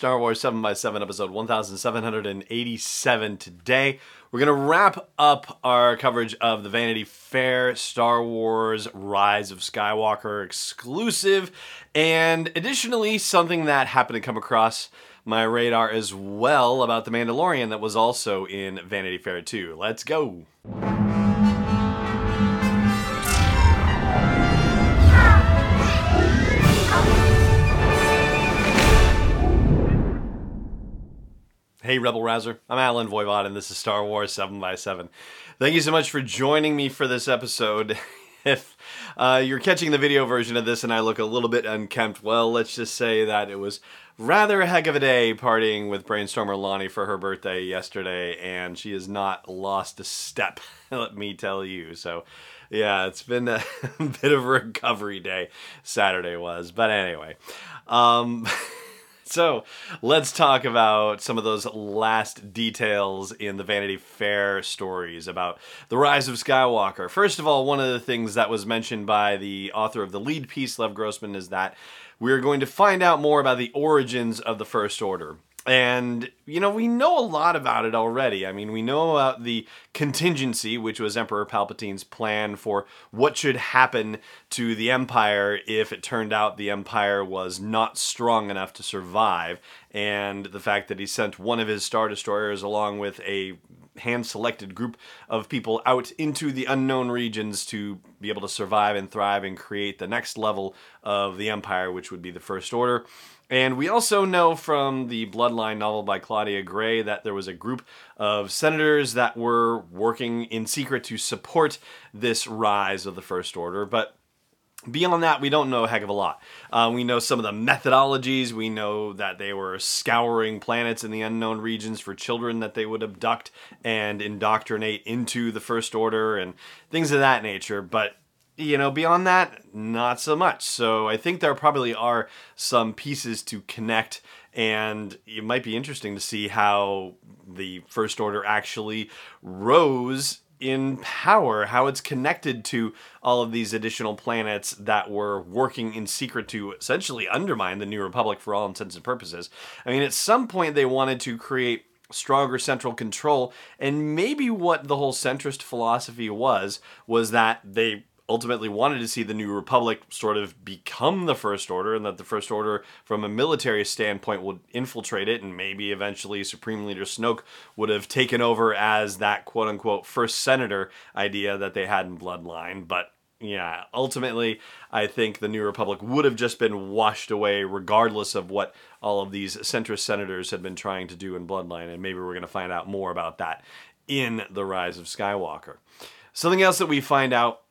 Star Wars 7x7, episode 1787 today. We're going to wrap up our coverage of the Vanity Fair Star Wars Rise of Skywalker exclusive, and additionally, something that happened to come across my radar as well about The Mandalorian that was also in Vanity Fair 2. Let's go. Hey, Rebel Rouser. I'm Allen Voivod, and this is Star Wars 7x7. Thank you so much for joining me for this episode. if uh, you're catching the video version of this and I look a little bit unkempt, well, let's just say that it was rather a heck of a day partying with Brainstormer Lonnie for her birthday yesterday, and she has not lost a step, let me tell you. So, yeah, it's been a bit of a recovery day, Saturday was. But anyway, um, so let's talk about some of those last details in the Vanity Fair stories about the rise of Skywalker. First of all, one of the things that was mentioned by the author of the lead piece, Lev Grossman, is that we're going to find out more about the origins of the First Order. And, you know, we know a lot about it already. I mean, we know about the contingency, which was Emperor Palpatine's plan for what should happen to the Empire if it turned out the Empire was not strong enough to survive. And the fact that he sent one of his Star Destroyers along with a hand selected group of people out into the unknown regions to be able to survive and thrive and create the next level of the Empire, which would be the First Order. And we also know from the Bloodline novel by Claudia Gray that there was a group of senators that were working in secret to support this rise of the First Order. But Beyond that, we don't know a heck of a lot. Uh, we know some of the methodologies. We know that they were scouring planets in the unknown regions for children that they would abduct and indoctrinate into the First Order and things of that nature. But, you know, beyond that, not so much. So I think there probably are some pieces to connect. And it might be interesting to see how the First Order actually rose in power, how it's connected to all of these additional planets that were working in secret to essentially undermine the New Republic for all intents and purposes. I mean, at some point they wanted to create stronger central control, and maybe what the whole centrist philosophy was was that they ultimately wanted to see the New Republic sort of become the First Order, and that the First Order, from a military standpoint, would infiltrate it, and maybe eventually Supreme Leader Snoke would have taken over as that quote unquote first senator idea that they had in Bloodline. But yeah, ultimately, I think the New Republic would have just been washed away regardless of what all of these centrist senators had been trying to do in Bloodline, and maybe we're going to find out more about that in The Rise of Skywalker. Something else that we find out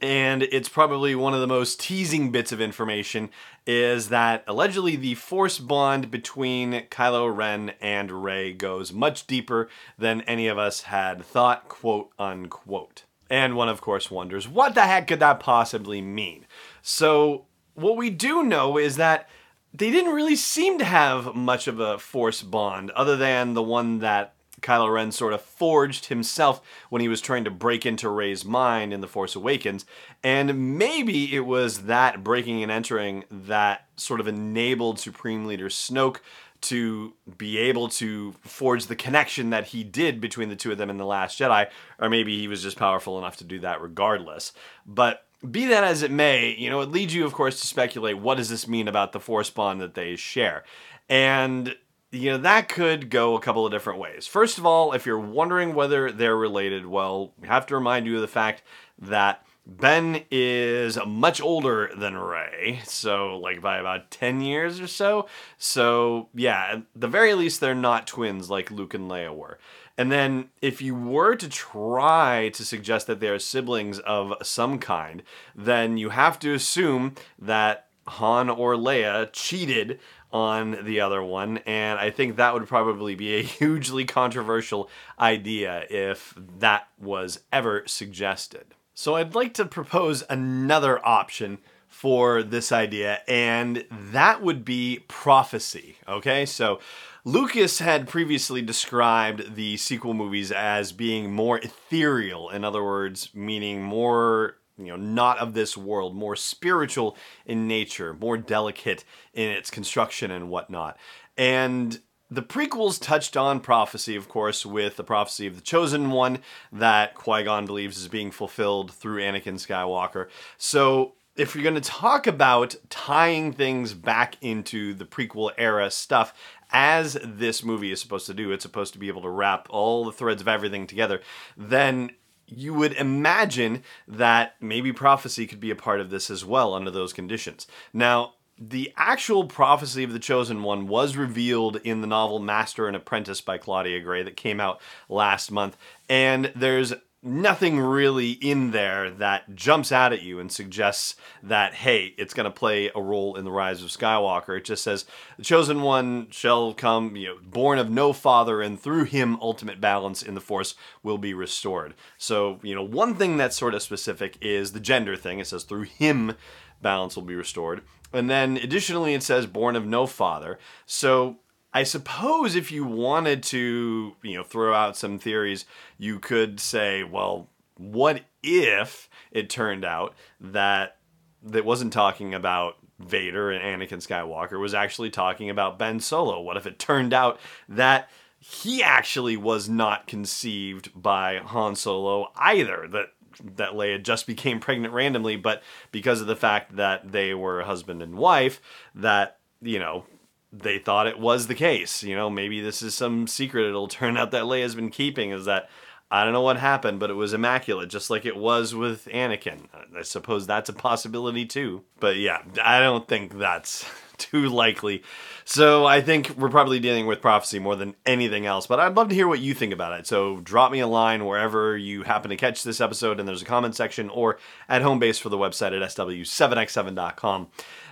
and it's probably one of the most teasing bits of information is that allegedly the force bond between Kylo Ren and Rey goes much deeper than any of us had thought, quote unquote. And one, of course, wonders what the heck could that possibly mean? So, what we do know is that they didn't really seem to have much of a force bond other than the one that Kylo Ren sort of forged himself when he was trying to break into Rey's mind in The Force Awakens. And maybe it was that breaking and entering that sort of enabled Supreme Leader Snoke to be able to forge the connection that he did between the two of them in The Last Jedi. Or maybe he was just powerful enough to do that regardless. But be that as it may, you know, it leads you, of course, to speculate what does this mean about the Force bond that they share. And you know, that could go a couple of different ways. First of all, if you're wondering whether they're related, well, we have to remind you of the fact that Ben is much older than Rey, so like by about 10 years or so. So, yeah, at the very least, they're not twins like Luke and Leia were. And then, if you were to try to suggest that they're siblings of some kind, then you have to assume that Han or Leia cheated on the other one, and I think that would probably be a hugely controversial idea if that was ever suggested. So I'd like to propose another option for this idea, and that would be prophecy. Okay, so Lucas had previously described the sequel movies as being more ethereal, in other words, meaning more you know, not of this world, more spiritual in nature, more delicate in its construction and whatnot. And the prequels touched on prophecy, of course, with the prophecy of the Chosen One that Qui Gon believes is being fulfilled through Anakin Skywalker. So, if you're going to talk about tying things back into the prequel era stuff, as this movie is supposed to do, it's supposed to be able to wrap all the threads of everything together, then you would imagine that maybe prophecy could be a part of this as well under those conditions. Now, the actual prophecy of the chosen one was revealed in the novel Master and Apprentice by Claudia Gray that came out last month. And there's nothing really in there that jumps out at you and suggests that hey it's going to play a role in the rise of skywalker. It just says the chosen one shall come you know born of no father and through him ultimate balance in the force will be restored. So you know one thing that's sort of specific is the gender thing. It says through him balance will be restored. And then additionally it says born of no father. So I suppose if you wanted to, you know, throw out some theories, you could say, well, what if it turned out that that wasn't talking about Vader and Anakin Skywalker was actually talking about Ben Solo? What if it turned out that he actually was not conceived by Han Solo either? That that Leia just became pregnant randomly, but because of the fact that they were husband and wife, that you know they thought it was the case. You know, maybe this is some secret it'll turn out that Leia's been keeping is that I don't know what happened, but it was immaculate, just like it was with Anakin. I suppose that's a possibility too. But yeah, I don't think that's too likely. So I think we're probably dealing with prophecy more than anything else. But I'd love to hear what you think about it. So drop me a line wherever you happen to catch this episode, and there's a comment section, or at home base for the website at sw7x7.com.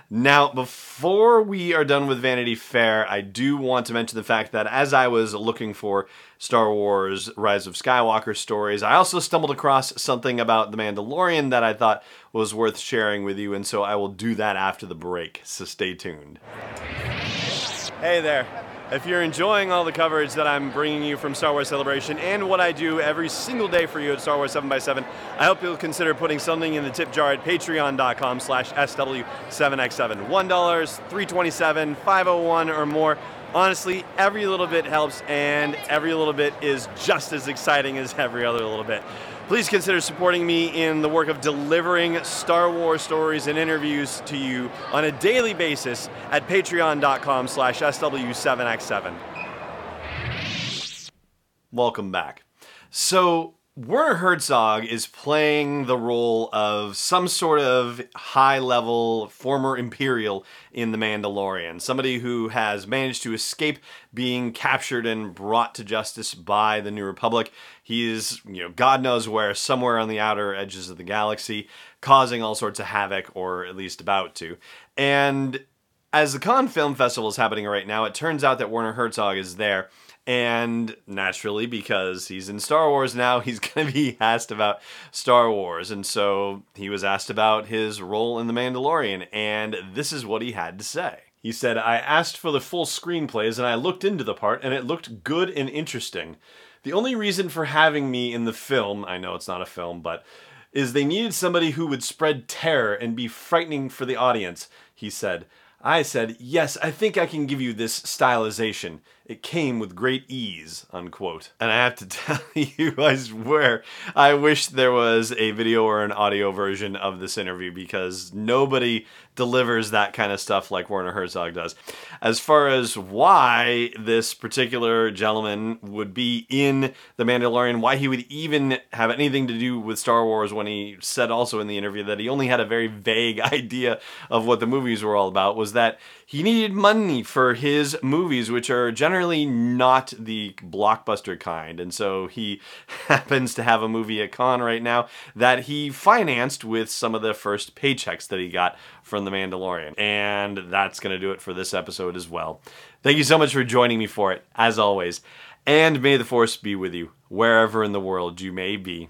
Now, before we are done with Vanity Fair, I do want to mention the fact that as I was looking for Star Wars Rise of Skywalker stories, I also stumbled across something about The Mandalorian that I thought was worth sharing with you, and so I will do that after the break, so stay tuned. Hey there. If you're enjoying all the coverage that I'm bringing you from Star Wars Celebration and what I do every single day for you at Star Wars 7x7, I hope you'll consider putting something in the tip jar at patreon.com slash SW7x7. $1, 327 501 or more. Honestly, every little bit helps and every little bit is just as exciting as every other little bit. Please consider supporting me in the work of delivering Star Wars stories and interviews to you on a daily basis at patreon.com slash SW7x7. Welcome back. So, Werner Herzog is playing the role of some sort of high level former Imperial in The Mandalorian. Somebody who has managed to escape being captured and brought to justice by the New Republic. He is, you know, God knows where, somewhere on the outer edges of the galaxy, causing all sorts of havoc, or at least about to. And as the Cannes Film Festival is happening right now, it turns out that Werner Herzog is there and naturally, because he's in Star Wars now, he's going to be asked about Star Wars. And so he was asked about his role in The Mandalorian, and this is what he had to say. He said, I asked for the full screenplays and I looked into the part, and it looked good and interesting. The only reason for having me in the film, I know it's not a film, but is they needed somebody who would spread terror and be frightening for the audience, he said. I said, Yes, I think I can give you this stylization. It came with great ease, unquote. And I have to tell you, I swear, I wish there was a video or an audio version of this interview because nobody delivers that kind of stuff like Werner Herzog does. As far as why this particular gentleman would be in The Mandalorian, why he would even have anything to do with Star Wars when he said also in the interview that he only had a very vague idea of what the movies were all about, was that he needed money for his movies, which are generally not the blockbuster kind. And so he happens to have a movie at Cannes right now that he financed with some of the first paychecks that he got from The Mandalorian. And that's going to do it for this episode as well. Thank you so much for joining me for it, as always. And may the Force be with you, wherever in the world you may be.